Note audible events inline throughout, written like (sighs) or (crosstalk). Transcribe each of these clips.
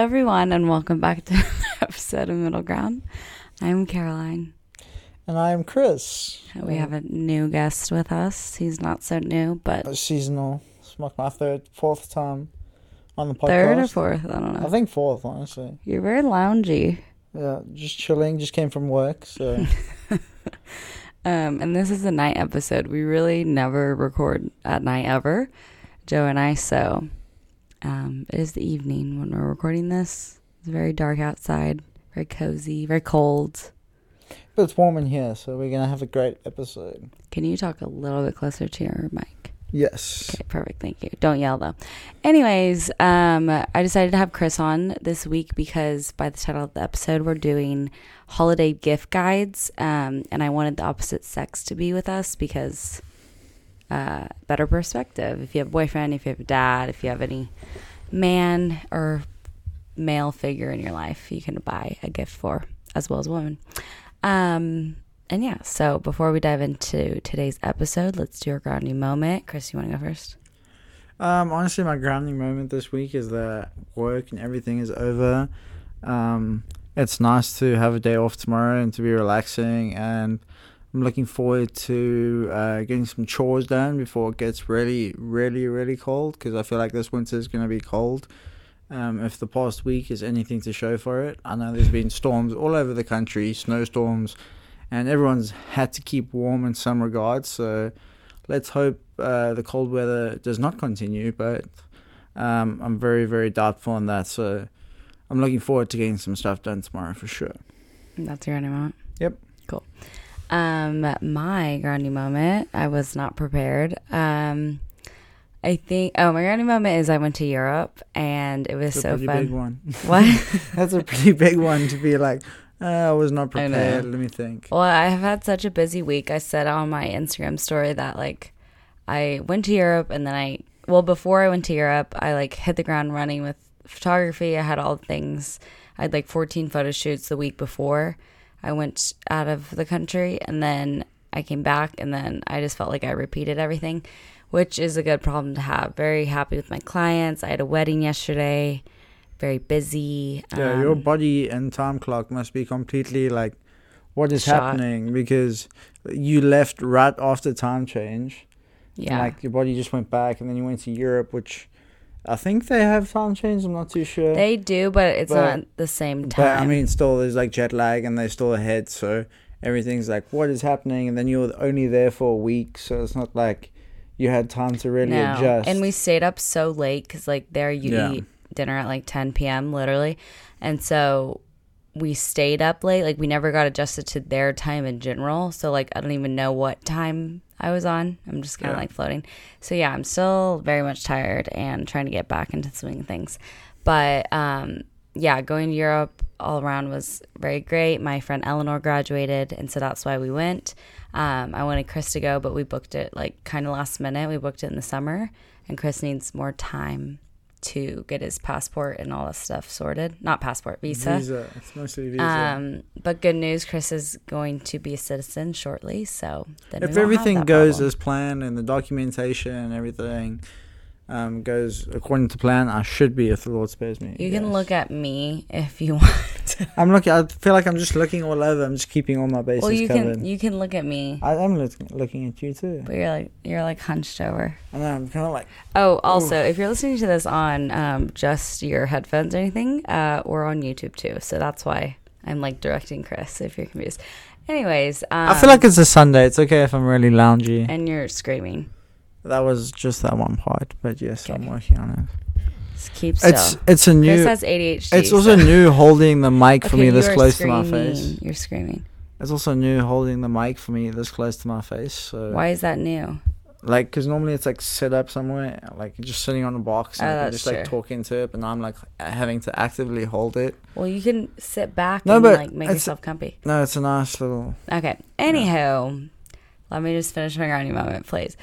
everyone, and welcome back to (laughs) another episode of Middle Ground. I'm Caroline. And I am Chris. We have a new guest with us. He's not so new, but A seasonal. It's like my third, fourth time on the podcast. third or fourth, I don't know. I think fourth, honestly. You're very loungy. Yeah, just chilling. Just came from work, so (laughs) Um, and this is a night episode. We really never record at night ever, Joe and I. So um, it is the evening when we're recording this. It's very dark outside, very cozy, very cold. but it's warm in here, so we're gonna have a great episode. Can you talk a little bit closer to your mic? Yes. Okay, perfect. Thank you. Don't yell though. Anyways, um, I decided to have Chris on this week because by the title of the episode, we're doing holiday gift guides, um, and I wanted the opposite sex to be with us because uh, better perspective. If you have a boyfriend, if you have a dad, if you have any man or male figure in your life, you can buy a gift for as well as a woman. Um, and yeah, so before we dive into today's episode, let's do our grounding moment. Chris, you want to go first? Um, honestly, my grounding moment this week is that work and everything is over. Um, it's nice to have a day off tomorrow and to be relaxing, and I'm looking forward to uh, getting some chores done before it gets really, really, really cold. Because I feel like this winter is going to be cold. Um, if the past week is anything to show for it, I know there's been storms all over the country, snowstorms, and everyone's had to keep warm in some regards. So let's hope uh, the cold weather does not continue, but um, I'm very, very doubtful on that. So I'm looking forward to getting some stuff done tomorrow for sure. That's your grounding moment. Yep. Cool. Um, my grounding moment, I was not prepared. Um, I think. Oh, my grounding moment is I went to Europe and it was so pretty fun. big one. (laughs) (laughs) What? That's a pretty big one to be like, uh, I was not prepared. Let me think. Well, I have had such a busy week. I said on my Instagram story that like I went to Europe and then I well before I went to Europe, I like hit the ground running with photography. I had all the things. I had like 14 photo shoots the week before I went out of the country and then I came back and then I just felt like I repeated everything, which is a good problem to have. Very happy with my clients. I had a wedding yesterday. Very busy. Yeah, your Um, body and time clock must be completely like, what is Shot. happening? Because you left right after time change. And, yeah. like your body just went back, and then you went to Europe, which I think they have time change. I'm not too sure. They do, but it's But- not the same time. But I mean, still, there's like jet lag, and they're still ahead, so everything's like, what is happening? And then you're only there for a week, so it's not like you had time to really no. adjust. And we stayed up so late because, like, there you Yeah. eat dinner at like 10 p.m. literally. And so we stayed up late. Like, we never got adjusted to their time in general. So, like, I don't even know what time I was on. I'm just kind of Yeah. like floating. So, yeah, I'm still very much tired and trying to get back into swing things. But, um, yeah, going to Europe all around was very great. My friend Eleanor graduated, and so that's why we went. Um, I wanted Chris to go, but we booked it like kind of last minute. We booked it in the summer, and Chris needs more time to get his passport and all that stuff sorted. Not passport, visa. visa. It's mostly visa. Um, but good news, Chris is going to be a citizen shortly. So then if everything goes problem. as planned and the documentation and everything um, goes according to plan, I should be if the Lord spares me. you can look at me if you (laughs) want. I'm looking. I feel like I'm just looking all over. I'm just keeping all my bases well, you covered. can you can look at me, I am look, looking at you too. but you're like you're like hunched over. I know. I'm kind of like. Oh, also, if you're listening to this on um, just your headphones or anything, uh, we're on YouTube too. So that's why I'm like directing Chris if you're confused. Anyways, um, I feel like it's a Sunday. It's okay if I'm really loungy. and you're screaming. That was just that one part, but yes, I'm working on Just keep it. still. It's it's a new. has ADHD. It's also so- new holding the mic for Okay, me this close to my face. You're screaming. It's also new holding the mic for me this close to my face. So Why is that new? like, because normally it's like set up somewhere, like just sitting on a box and Oh, I can that's just like talking to it, but now I'm like having to actively hold it. Well, you can sit back No, and but like make yourself comfy. No, it's a nice little. Okay. Anywho, let me just finish my grounding moment, please.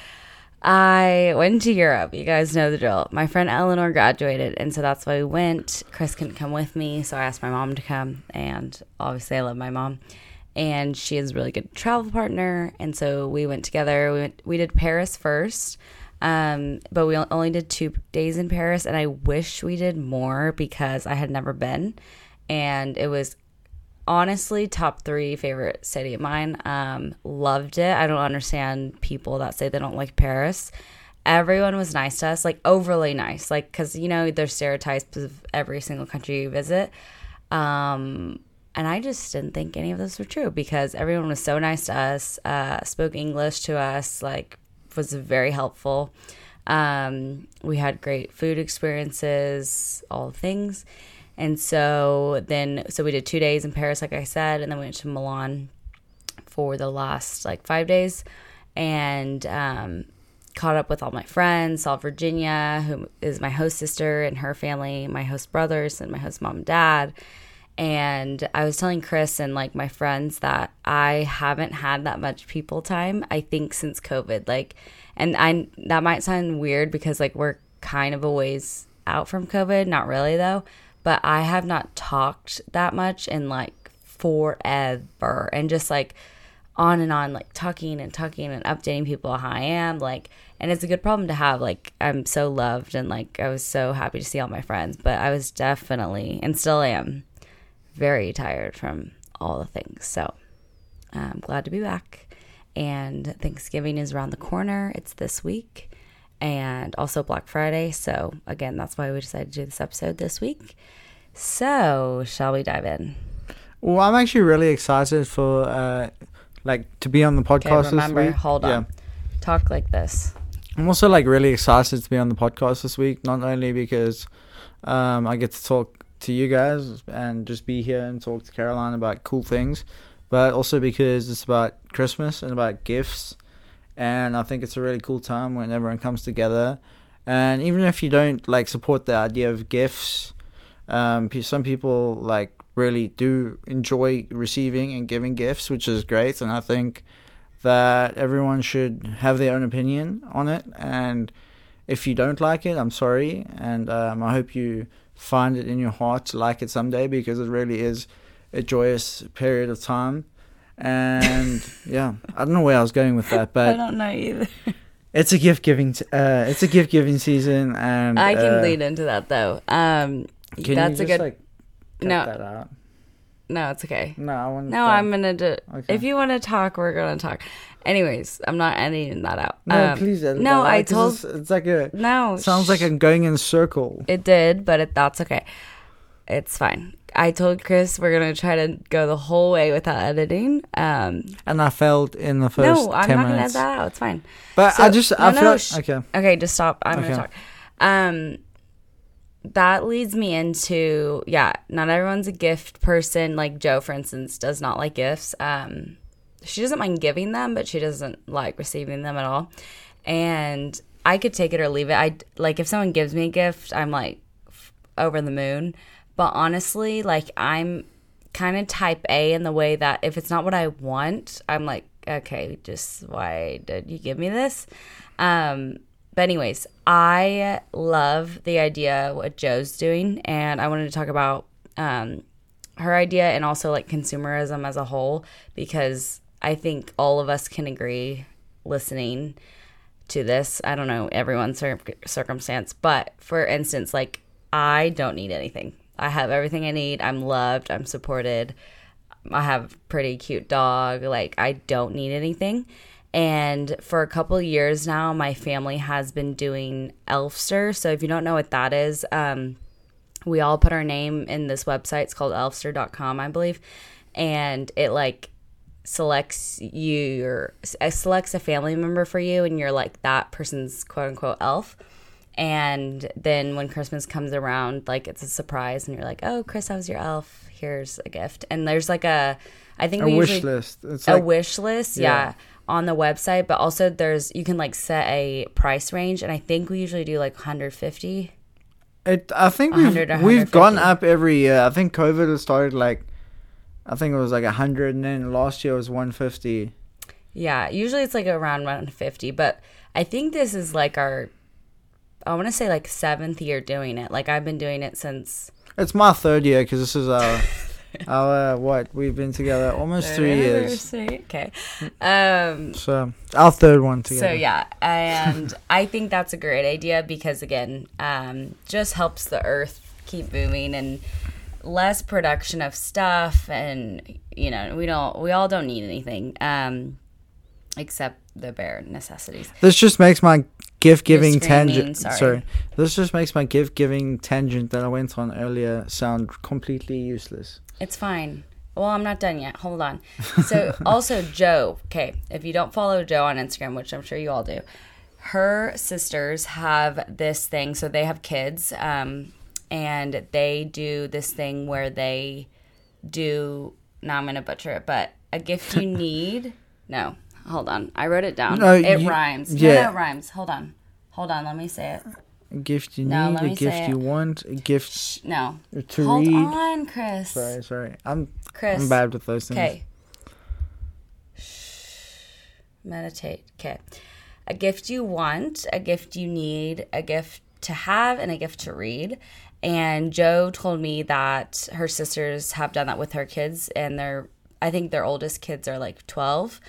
I went to Europe. You guys know the drill. My friend Eleanor graduated, and so that's why we went. Chris couldn't come with me, so I asked my mom to come, and obviously I love my mom. And she is a really good travel partner, and so we went together. We went, we did Paris first, Um, but we only did two days in Paris, and I wish we did more because I had never been, and it was honestly top three favorite city of mine. Um, loved it. I don't understand people that say they don't like Paris. Everyone was nice to us, like overly nice, like because you know there's stereotypes of every single country you visit. Um, and I just didn't think any of those were true because everyone was so nice to us, uh, spoke English to us, like was very helpful. Um, we had great food experiences, all things. And so then, so we did two days in Paris, like I said, and then we went to Milan for the last like five days and um, caught up with all my friends, saw Virginia, who is my host sister and her family, my host brothers, and my host mom and dad. And I was telling Chris and like my friends that I haven't had that much people time, I think, since COVID. Like, and I, that might sound weird because like we're kind of a ways out from COVID, not really though but I have not talked that much in like forever. And just like on and on like talking and talking and updating people how I am like and it's a good problem to have like I'm so loved and like I was so happy to see all my friends but I was definitely and still am very tired from all the things. So I'm glad to be back. And Thanksgiving is around the corner. It's this week and also Black Friday so again that's why we decided to do this episode this week so, shall we dive in? Well, I'm actually really excited for uh, like to be on the podcast okay, remember, this week. Hold on. Yeah. Talk like this. I'm also like really excited to be on the podcast this week, not only because um, I get to talk to you guys and just be here and talk to Caroline about cool things, but also because it's about Christmas and about gifts. And I think it's a really cool time when everyone comes together. And even if you don't like support the idea of gifts, um, some people like really do enjoy receiving and giving gifts, which is great, and I think that everyone should have their own opinion on it. And if you don't like it, I'm sorry, and um, I hope you find it in your heart to like it someday because it really is a joyous period of time. And yeah, I don't know where I was going with that, but I don't know either. It's a gift giving. T- uh, it's a gift giving season, and I can uh, lead into that though. Um, can That's you just, a good. Like, no. That out? No, it's okay. No, I want. No, I'm gonna do. Okay. If you want to talk, we're gonna talk. Anyways, I'm not editing that out. No, um, please edit No, I told. It's, it's, like a. No. Sounds like I'm going in a circle. It did, but it, that's okay. It's fine. I told Chris we're gonna try to go the whole way without editing. Um, and I failed in the first. No, I'm not minutes. gonna edit that out. It's fine. But so, I just I no, feel no, sh- okay. Okay, just stop. I'm okay. gonna talk. Um, that leads me into yeah not everyone's a gift person like joe for instance does not like gifts um she doesn't mind giving them but she doesn't like receiving them at all and i could take it or leave it i like if someone gives me a gift i'm like over the moon but honestly like i'm kind of type a in the way that if it's not what i want i'm like okay just why did you give me this um but anyways, I love the idea what Joe's doing, and I wanted to talk about um, her idea and also like consumerism as a whole because I think all of us can agree listening to this. I don't know everyone's cir- circumstance, but for instance, like I don't need anything. I have everything I need. I'm loved. I'm supported. I have pretty cute dog. Like I don't need anything. And for a couple years now, my family has been doing Elfster. So if you don't know what that is, um, we all put our name in this website. It's called elfster.com, I believe. And it like selects you or selects a family member for you, and you're like that person's quote unquote elf. And then when Christmas comes around, like it's a surprise, and you're like, "Oh, Chris, how's your elf? Here's a gift." And there's like a, I think a wish usually, list. It's a like, wish list, yeah. yeah on the website, but also there's you can like set a price range, and I think we usually do like 150. It, I think we've, we've gone up every year. I think COVID has started like, I think it was like 100, and then last year was 150. Yeah, usually it's like around 150, but I think this is like our, I want to say like seventh year doing it. Like I've been doing it since. It's my third year because this is our. (laughs) Our uh, what? We've been together almost three years. Okay. Um, So our third one together. So yeah, and (laughs) I think that's a great idea because again, um, just helps the earth keep moving and less production of stuff, and you know we don't we all don't need anything um, except the bare necessities. This just makes my gift giving tangent. sorry. Sorry. This just makes my gift giving tangent that I went on earlier sound completely useless. It's fine. Well, I'm not done yet. Hold on. So, (laughs) also, Joe. Okay, if you don't follow Joe on Instagram, which I'm sure you all do, her sisters have this thing. So, they have kids, um, and they do this thing where they do. Now I'm going to butcher it, but a gift you (laughs) need. No, hold on. I wrote it down. No, it you- rhymes. yeah. Yeah, no, it rhymes. Hold on. Hold on. Let me say it. A gift you No, need, a gift you want, a gift Shh, no. to Hold read. on, Chris. Sorry, sorry. I'm Chris. I'm bad with those things. Okay. Meditate. Okay. A gift you want, a gift you need, a gift to have, and a gift to read. And Joe told me that her sisters have done that with her kids, and their I think their oldest kids are like twelve.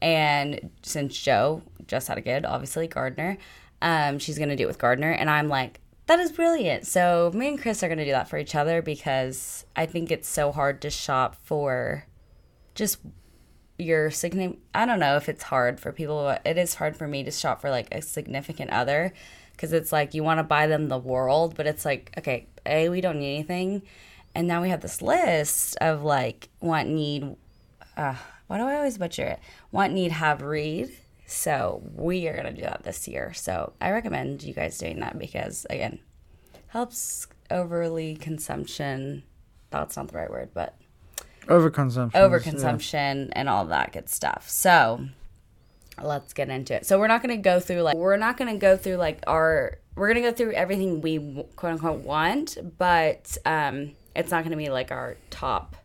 And since Joe just had a kid, obviously Gardner, um, she's gonna do it with Gardner, and I'm like, that is brilliant. So me and Chris are gonna do that for each other because I think it's so hard to shop for just your significant i don't know if it's hard for people but it is hard for me to shop for like a significant other because it's like you want to buy them the world but it's like okay a we don't need anything and now we have this list of like want need uh why do i always butcher it want need have read so we are going to do that this year so i recommend you guys doing that because again helps overly consumption that's not the right word but Overconsumption. overconsumption and all that good stuff. So let's get into it. So we're not going to go through like we're not going to go through like our we're going to go through everything we quote unquote want, but um it's not going to be like our top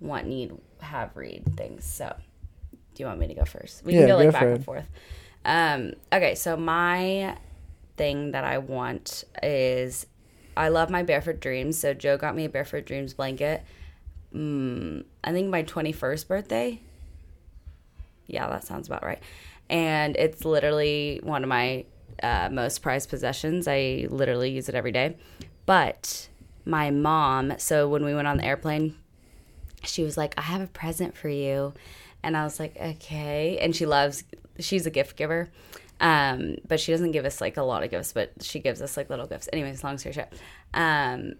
want need have read things. So you want me to go first? We Yeah, can go like back and forth. Um okay, so my thing that I want is I love my Barefoot Dreams. So Joe got me a Barefoot Dreams blanket. Mm, I think my 21st birthday. Yeah, that sounds about right. And it's literally one of my uh, most prized possessions. I literally use it every day. But my mom, so when we went on the airplane, she was like, I have a present for you. And I was like, okay. And she loves, she's a gift giver. Um, but she doesn't give us like a lot of gifts, but she gives us like little gifts. Anyways, long story short. Um,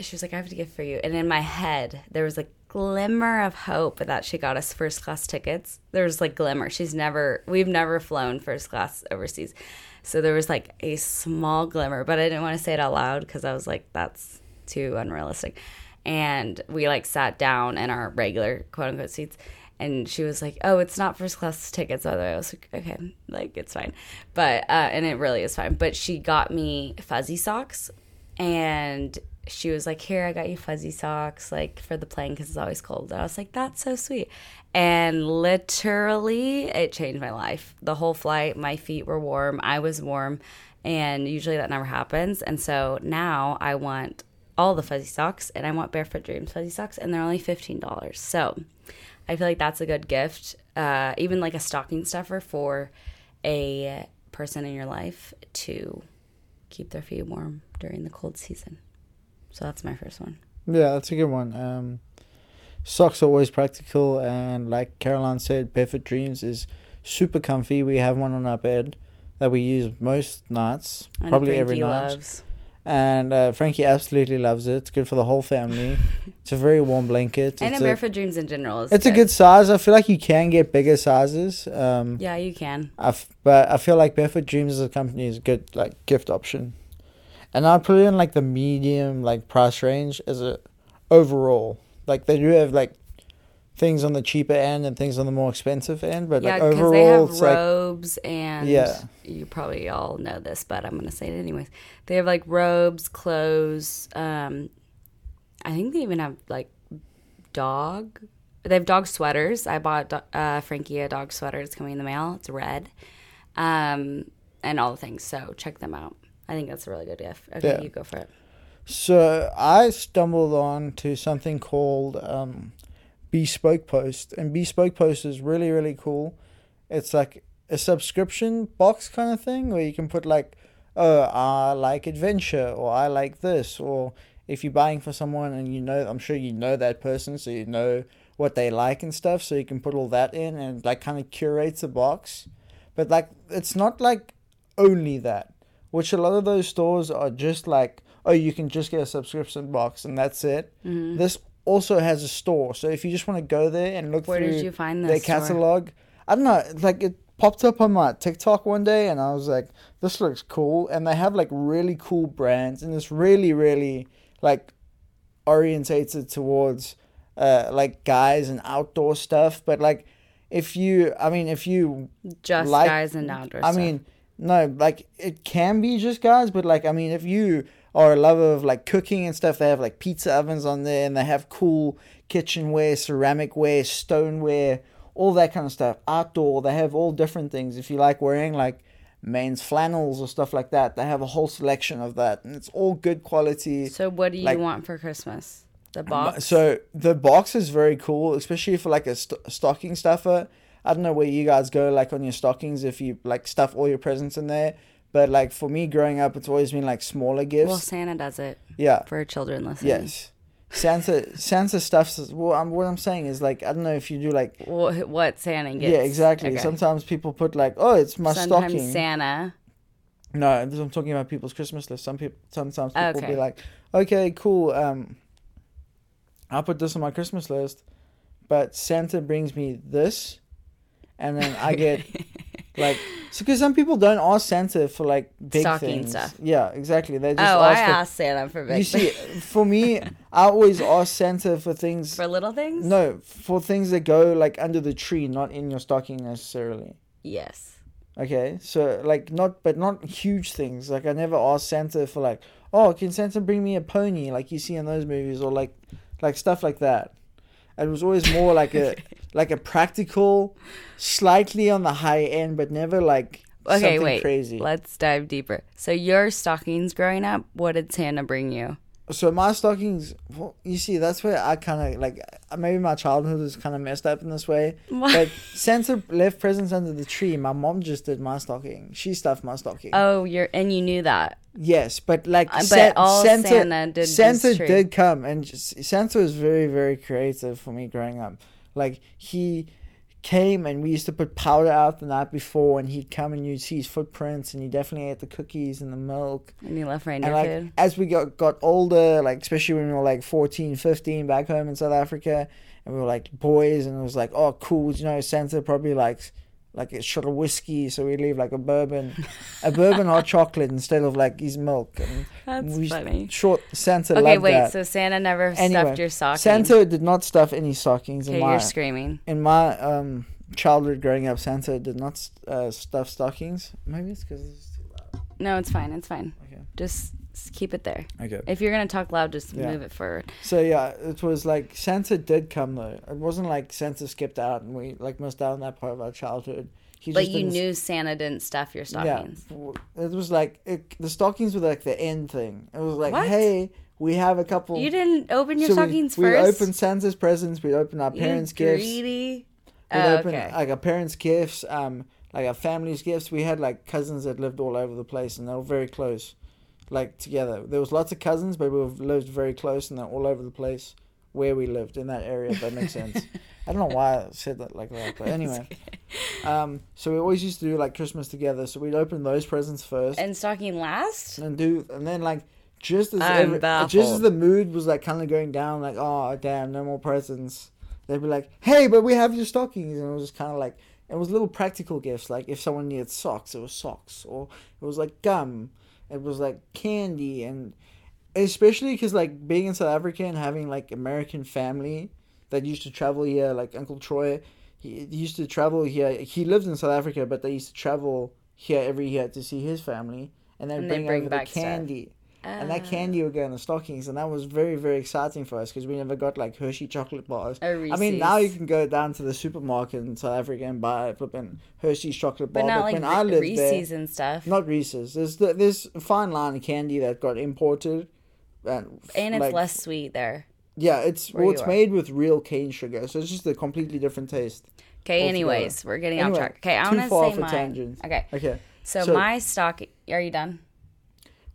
she was like, I have a gift for you. And in my head, there was a glimmer of hope that she got us first class tickets. There was like glimmer. She's never, we've never flown first class overseas. So there was like a small glimmer, but I didn't want to say it out loud because I was like, that's too unrealistic. And we like sat down in our regular quote unquote seats. And she was like, "Oh, it's not first class tickets." Way, I was like, "Okay, like it's fine," but uh, and it really is fine. But she got me fuzzy socks, and she was like, "Here, I got you fuzzy socks, like for the plane because it's always cold." And I was like, "That's so sweet," and literally, it changed my life. The whole flight, my feet were warm, I was warm, and usually that never happens. And so now I want all the fuzzy socks, and I want Barefoot Dreams fuzzy socks, and they're only fifteen dollars. So I feel like that's a good gift, uh, even like a stocking stuffer for a person in your life to keep their feet warm during the cold season. So that's my first one. Yeah, that's a good one. Um, socks are always practical, and like Caroline said, Barefoot Dreams is super comfy. We have one on our bed that we use most nights, And probably every night. loves. And uh, Frankie absolutely loves it. It's good for the whole family. (laughs) it's a very warm blanket. And it's in a, Barefoot Dreams in general is it's a good size. I feel like you can get bigger sizes. Um, Yeah, you can. I f- but I feel like Barefoot Dreams as a company is a good like gift option, and I'd put it in like the medium like price range as a overall. Like they do have like things on the cheaper end and things on the more expensive end, but yeah, like overall they have it's like robes and Yeah. you probably all know this, but I'm gonna say it anyways. They have like robes, clothes. Um, I think they even have like dog. They have dog sweaters. I bought uh, Frankie a dog sweater. It's coming in the mail. It's red, um, and all the things. So check them out. I think that's a really good gift. Okay, Yeah. you go for it. So I stumbled on to something called um, Bespoke Post, and Bespoke Post is really really cool. It's like a subscription box kind of thing where you can put like, oh, I like adventure, or I like this, or if you're buying for someone and you know, I'm sure you know that person, so you know what they like and stuff, so you can put all that in and like kind of curates a box. But like, it's not like only that, which a lot of those stores are just like, oh, you can just get a subscription box and that's it. Mhm. This also has a store, so if you just want to go there and look Where through did you find their store? catalog. I don't know, like it popped up on my TikTok one day, and I was like, "This looks cool." And they have like really cool brands, and it's really, really like orientated towards uh like guys and outdoor stuff. But like, if you, I mean, if you, Just like- guys and outdoor I stuff. mean, no, like it can be just guys, but like, I mean, if you are a lover of like cooking and stuff, they have like pizza ovens on there, and they have cool kitchenware, ceramicware, stoneware, all that kind of stuff. Outdoor, they have all different things. If you like wearing like men's flannels or stuff like that, they have a whole selection of that, and it's all good quality. so what do you like- want for Christmas? The box. So the box is very cool, especially for like a st- stocking stuffer. I don't know where you guys go like on your stockings if you like stuff all your presents in there, but like for me growing up, it's always been like smaller gifts. well, Santa does it yeah. for children listening. Yes. Santa Santa stuffs. Well, I'm, what I'm saying is like I don't know if you do like What, what Santa gets? yeah exactly. Okay. Sometimes people put like oh it's my Sometimes stocking. Santa. No, I'm talking about people's Christmas list. Some people sometimes people Okay. be like okay cool um I'll put this on my Christmas list, but Santa brings me this, and then I get (laughs) like so because some people don't ask Santa for like big Stocking things. stuff. Yeah, exactly. They just Oh, just I ask for. asked Santa for big you see, for me, (laughs) I always ask Santa for things. for little things. No, for things that go like under the tree, not in your stocking necessarily. Yes. Okay, so like not, but not huge things. Like I never ask Santa for like, oh, can Santa bring me a pony like you see in those movies, or like, like stuff like that. It was always more like a, (laughs) like a practical, slightly on the high end, but never like Okay, something wait. crazy. Let's dive deeper. So your stockings growing up, what did Santa bring you? So my stockings, well, you see, that's where I kind of like maybe my childhood was kind of messed up in this way. But Santa left presents under the tree. My mom just did my stocking. She stuffed my stocking. oh, you're and you knew that. Yes, but like Uh, but Sa- all Santa, did Santa did come, and just, Santa was very very creative for me growing up. Like he came and we used to put powder out the night before, and he'd come and you'd see his footprints, and he definitely ate the cookies and the milk. And you left reindeer And like food. as we got got older, like especially when we were like 14, 15 back home in South Africa, and we were like boys, and it was like, oh cool, you know, Santa probably likes like a shot of whiskey, so we leave like a bourbon, a bourbon hot (laughs) chocolate instead of like his milk. And That's we funny. Short Santa Okay, wait. that. So Santa never Anyway, stuffed your stockings. Santa did not stuff any stockings in Okay, my you're screaming. in my um childhood growing up. Santa did not uh, stuff stockings. Maybe it's because it's too loud. No, it's fine. It's fine. Okay. Just keep it there. Okay. If you're gonna talk loud, just Yeah. move it forward. So yeah, it was like Santa did come though. It wasn't like Santa skipped out and we like missed out on that part of our childhood. He But you knew Santa didn't stuff your stockings. Yeah, it was like it, the stockings were like the end thing. It was like, What? hey, we have a couple. You didn't open your So we- stockings we, first. opened Santa's presents. We opened our You parents' gifts. Greedy. We Oh, opened okay. like our parents' gifts. Um, like our family's gifts. We had like cousins that lived all over the place, and they were very close, like together. There was lots of cousins, but we lived very close, and they're all over the place where we lived in that area. If that makes sense. (laughs) I don't know why I said that like that, but (laughs) anyway. Um, so we always used to do like Christmas together. So we'd open those presents first, And stocking last? and do, and then like just as every, just as the mood was like kind of going down, like oh damn, no more presents. They'd be like, hey, but we have your stockings, and it was just kind of like it was little practical gifts. Like if someone needed socks, it was socks, or it was like gum, it was like candy, and especially because like being in South Africa and having like American family that used to travel here, like Uncle Troy, he, he used to travel here. He lived in South Africa, but they used to travel here every year to see his family, and then they bring, bring over back the stuff. Candy. And that candy would go in the stockings, and that was very, very exciting for us because we never got like Hershey chocolate bars. I mean, now you can go down to the supermarket in South Africa and buy flipping Hershey's chocolate bar. But not like when I Re- lived Reese's there, and stuff. not Reese's. There's the, there's a fine line of candy that got imported, and and it's like- less sweet there. Yeah, it's well, it's are. made with real cane sugar, so it's just a completely different taste. Okay, anyways, we're getting Anyway, off track. Okay, I want to say mine. tangent. Okay, Okay, so, So- my stocking. Are you done?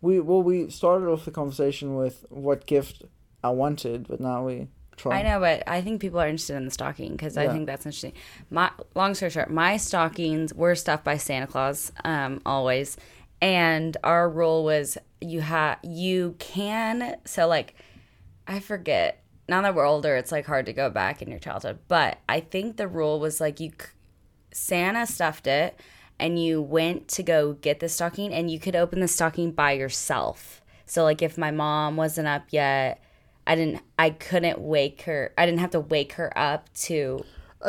We well we started off the conversation with what gift I wanted, but now we try. I know, but I think people are interested in the stocking because I think that's interesting. My long story short, my stockings were stuffed by Santa Claus, um, always, and our rule was you have you can so like I forget. Now that we're older, it's like hard to go back in your childhood, but I think the rule was like you Santa stuffed it and you went to go get the stocking and you could open the stocking by yourself. So like if my mom wasn't up yet, I didn't I couldn't wake her. I didn't have to wake her up to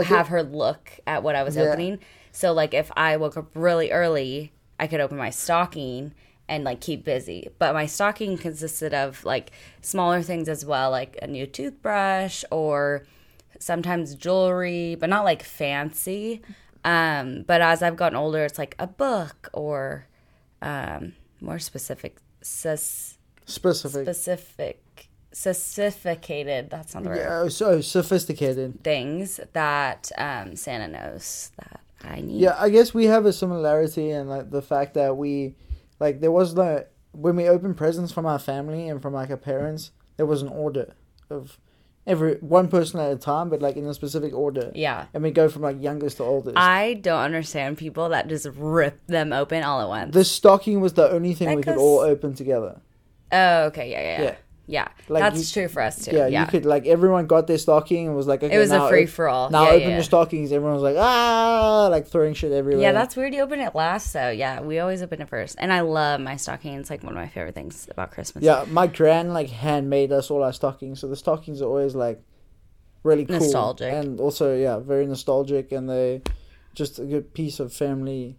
have her look at what I was Yeah. opening. So like if I woke up really early, I could open my stocking and like keep busy. But my stocking consisted of like smaller things as well, like a new toothbrush or sometimes jewelry, but not like fancy. Um, but as I've gotten older, it's like a book or um, more specific, sus- Specific. specific, specificated. That's not the right word. yeah, so sophisticated. Things that um, Santa knows that I need. Yeah, I guess we have a similarity in like the fact that we, like, there was the when we opened presents from our family and from like our parents, there was an order of every one person at a time, but like in a specific order. Yeah. And we go from like youngest to oldest. I don't understand people that just rip them open all at once. the stocking was the only thing That we could goes- all open together. oh, okay, yeah, yeah, yeah. Yeah. Yeah, Like, that's you- true for us too. Yeah, Yeah, you could like everyone got their stocking and was like, okay, it was a free for all. Now yeah, open yeah, your stockings. Everyone was like, ah, like throwing shit everywhere. Yeah, that's weird. You open it last, so yeah, we always open it first. And I love my stocking. It's like one of my favorite things about Christmas. Yeah, my gran like handmade us all our stockings, so the stockings are always like really cool Nostalgic. and also yeah, very nostalgic, and they just a good piece of family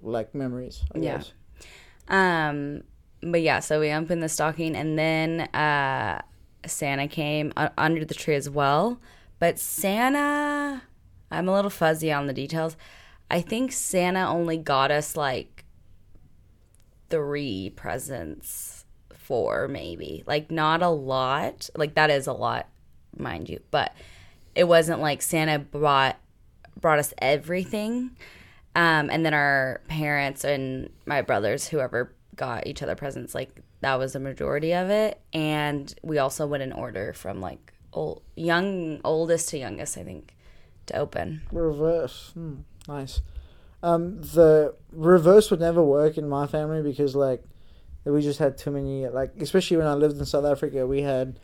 like memories. I Yeah. guess. Um, but yeah, so we opened the stocking, and then uh, Santa came uh, under the tree as well. But Santa, I'm a little fuzzy on the details. I think Santa only got us like three presents, four maybe, like not a lot. Like that is a lot, mind you, but it wasn't like Santa brought brought us everything. Um, and then our parents and my brothers, whoever got each other presents, like that was the majority of it. And we also went in order from like old, young, oldest to youngest, I think, to open. Reverse, hmm, nice. Um, the reverse would never work in my family because like we just had too many like especially when I lived in South Africa we had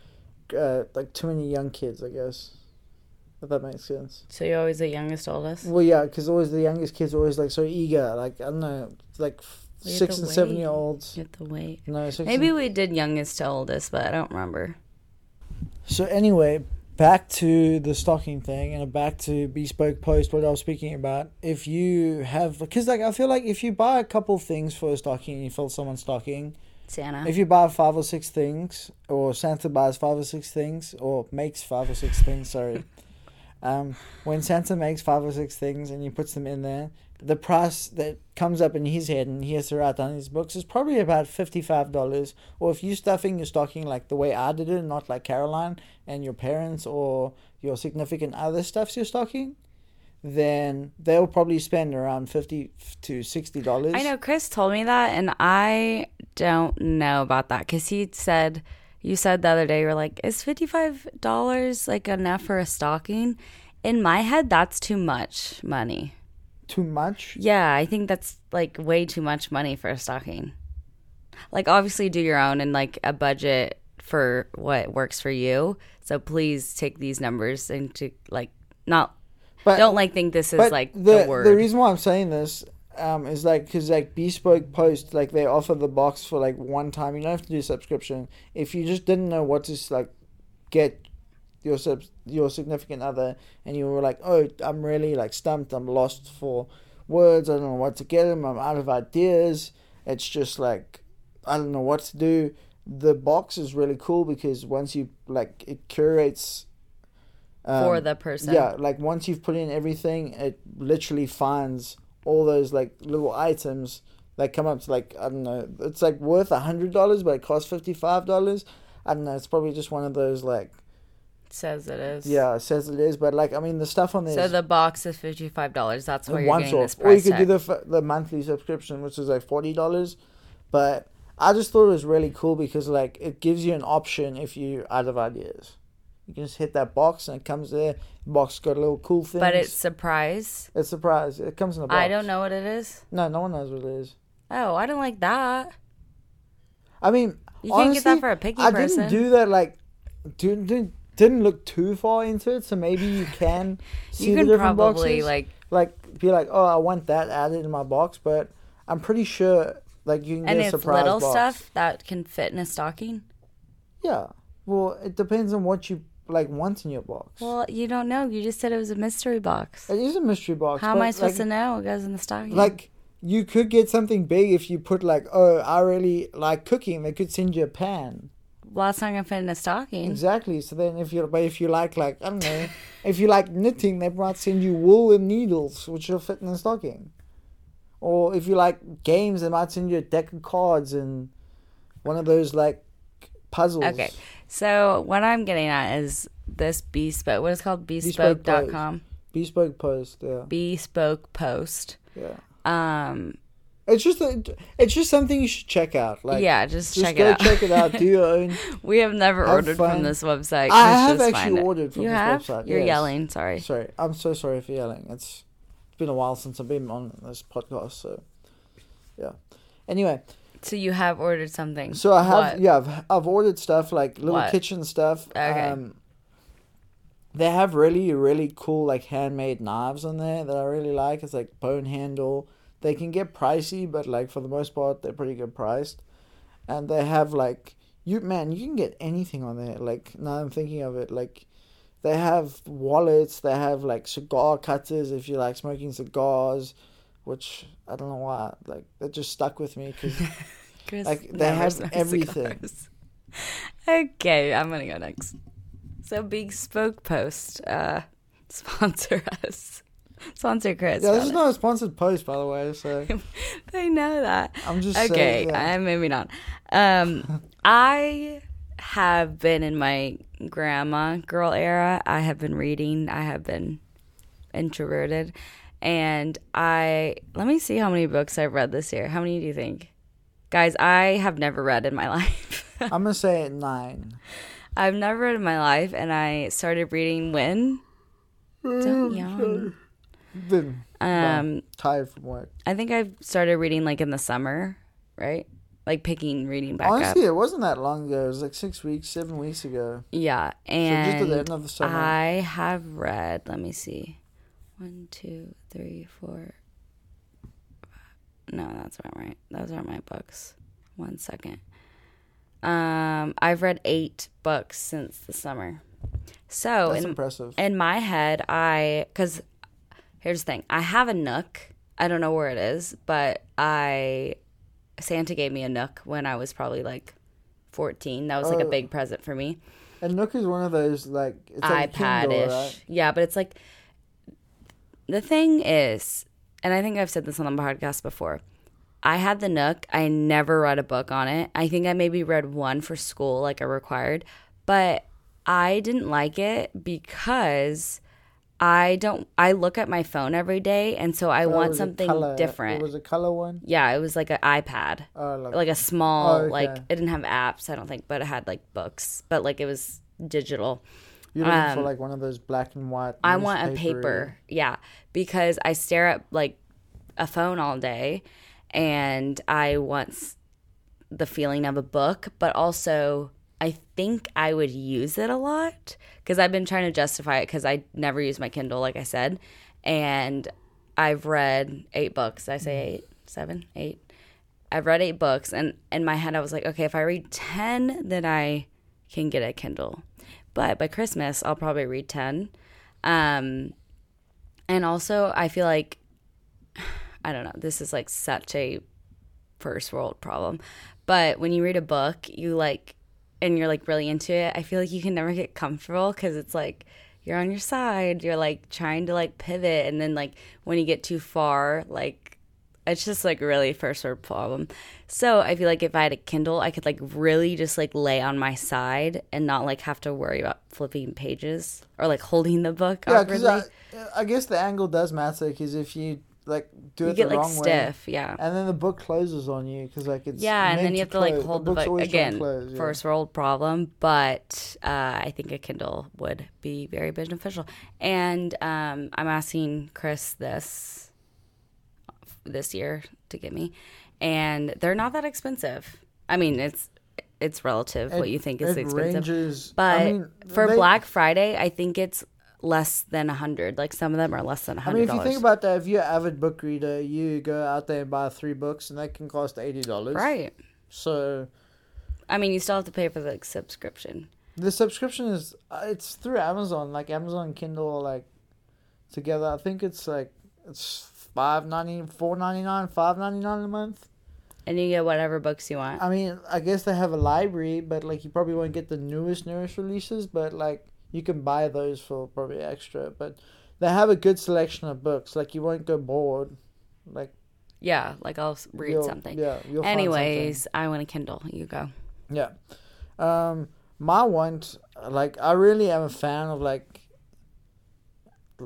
uh, like too many young kids I guess if that makes sense. So you're always the youngest, oldest. Well, yeah, because always the youngest kids are always like so eager. Like I don't know, like We six and seven year olds. You have to wait. No, Maybe and- we did youngest to oldest, but I don't remember. So anyway, back to the stocking thing and back to bespoke post. What I was speaking about. If you have, because like I feel like if you buy a couple things for a stocking and you fill someone's stocking, Santa. if you buy five or six things, or Santa buys five or six things, or makes five or six things, sorry. (laughs) Um, when Santa makes five or six things and he puts them in there, the price that comes up in his head and he has to write down his books is probably about fifty-five dollars. Or if you're stuffing your stocking like the way I did it, not like Caroline and your parents or your significant other stuffs your stocking, then they'll probably spend around fifty to sixty dollars. I know Chris told me that, and I don't know about that because he said you said the other day you were like, "Is fifty five dollars like enough for a stocking?" In my head, that's too much money. Too much. Yeah, I think that's like way too much money for a stocking. Like, obviously, do your own and like a budget for what works for you. So please take these numbers into like not. But don't like think this is like the the, word. the reason why I'm saying this um, is like because like bespoke post like they offer the box for like one time. You don't have to do subscription. If you just didn't know what to like get your sub your significant other and you were like, oh, I'm really like stumped. I'm lost for words. I don't know what to get them. I'm out of ideas. It's just like I don't know what to do. The box is really cool because once you like it curates. for um, the person. yeah, like once you've put in everything, it literally finds all those like little items that come up to like I don't know, it's like worth a hundred dollars, but it costs fifty five dollars. I don't know. It's probably just one of those like says it is. yeah, it says it is, but like I mean the stuff on there So the box is fifty five dollars. That's where you're once getting this off, or you price could do the the monthly subscription, which is like forty dollars. But I just thought it was really cool because like it gives you an option if you out of ideas. You can just hit that box and it comes there. The box got a little cool thing. but it's surprise. it's surprise. It comes in a box. I don't know what it is. No, no one knows what it is. Oh, I don't like that. I mean, You can't get that for a picky I person. didn't do that like, didn't didn't, didn't look too far into it. So maybe you can (laughs) see you the can different probably boxes. like like be like, oh, I want that added in my box, but I'm pretty sure like you can and get a it's surprise little box. stuff that can fit in a stocking. Yeah. Well, it depends on what you like want in your box. Well, you don't know. You just said it was a mystery box. it is a mystery box. How am I supposed like, to know what goes in the stocking? Like you could get something big if you put like, oh, I really like cooking. They could send you a pan. Well, that's not gonna fit in a stocking. Exactly. So then, if you but if you like like I don't know, if you like knitting, they might send you wool and needles, which will fit in the stocking. Or if you like games, they might send you a deck of cards and one of those like puzzles. Okay. So what I'm getting at is this bespoke. What is it called? Bespoke Bespoke.com. Bespoke post. Yeah. Bespoke post. Yeah. Um. It's just a, it's just something you should check out. Like yeah. Just, just check go it out. check it out. Do your own. (laughs) we have never Have ordered fun. from this website. I have actually ordered from you this have? website, You're yes. yelling. Sorry. Sorry, I'm so sorry for yelling. It's it's been a while since I've been on this podcast, so yeah. Anyway, So you have ordered something. so I have What? yeah, I've, I've ordered stuff like little What? kitchen stuff. Okay. Um, they have really really cool like handmade knives on there that I really like. It's like bone handle. They can get pricey, but like for the most part, they're pretty good priced. And they have like you man, you can get anything on there. Like now I'm thinking of it, like they have wallets. They have like cigar cutters if you like smoking cigars, which I don't know why. Like that just stuck with me because (laughs) like, they have everything. cigars. (laughs) okay, I'm gonna go next. So Bespoke Post, uh, (laughs) sponsor us. Sponsor Chris. yeah, this is not a sponsored post by the way. So (laughs) they know that. I'm just okay, saying. Yeah. I'm moving on. Um, (laughs) I have been in my grandma girl era. I have been reading. I have been introverted, and I let me see how many books I've read this year. How many do you think, guys? I have never read in my (laughs) life. I'm gonna say nine. I've never read in my life, and I started reading when. Don't yawn. Been Um, tired from work. I think I started reading like in the summer, right? Like picking reading back up. Honestly, it wasn't that long ago. It was like six weeks, seven weeks ago. Yeah, So just at and the end of the summer. I have read. Let me see, one, two, three, four. No, that's not right. Those aren't my books. One second. Um, I've read eight books since the summer. So That's in impressive. in my head, I because here's the thing: I have a Nook. I don't know where it is, but I Santa gave me a Nook when I was probably like fourteen. That was like a Oh. big present for me. And Nook is one of those like it's like iPad-ish. right? Yeah, but it's like the thing is, and I think I've said this on the podcast before. I had the Nook. I never read a book on it. I think I maybe read one for school, like a required, but I didn't like it because I don't. I look at my phone every day, and so I Oh, want something colour- different. It was a color one. yeah, it was like an iPad Oh, like, like a small Oh, okay. like it didn't have apps i don't think but it had like books but like it was digital you're looking for um, like one of those black and white. i want a paper yeah because i stare at like a phone all day and i want the feeling of a book but also i think i would use it a lot because i've been trying to justify it because i never use my kindle like i said and i've read eight books Did i say eight seven eight I've read eight books, and in my head, I was like, okay, if I read 10, then I can get a Kindle. But by Christmas, I'll probably read 10. Um, and also, I feel like, (sighs) I don't know, this is like such a first world problem. But when you read a book, you like, and you're like really into it, I feel like you can never get comfortable because it's like, you're on your side, you're like trying to like pivot. And then, like, when you get too far, like, It's just like really first world problem. So I feel like if I had a Kindle, I could like really just like lay on my side and not like have to worry about flipping pages or like holding the book Yeah, because. I, I guess the angle does matter. Because if you like do you it get the like wrong way, yeah. and then the book closes on you because like it's Yeah, and then you have to like hold the, book's book to again. close, yeah. First world problem, but uh, I think a Kindle would be very beneficial. And um, I'm asking Chris this this year to get me, and they're not that expensive. I mean, it's it's relative what you think is it expensive, ranges. but I mean, for they- Black Friday, I think it's less than a hundred. Like some of them are less than a I hundred mean, if you think about that, if you're an avid book reader, you go out there and buy three books, and that can cost eighty dollars. right. So I mean, you still have to pay for the subscription. the subscription is uh, it's through Amazon, like Amazon Kindle, like together. I think it's like it's five ninety, four ninety nine, five ninety nine a month. And you get whatever books you want. I mean, I guess they have a library, but like you probably won't get the newest newest releases, but like you can buy those for probably extra. But they have a good selection of books. Like you won't go bored. Like Yeah, like I'll read you'll- something. Yeah. Find something. Anyways, I want a Kindle. You go. Yeah. Um, my want, like, I really am a fan of like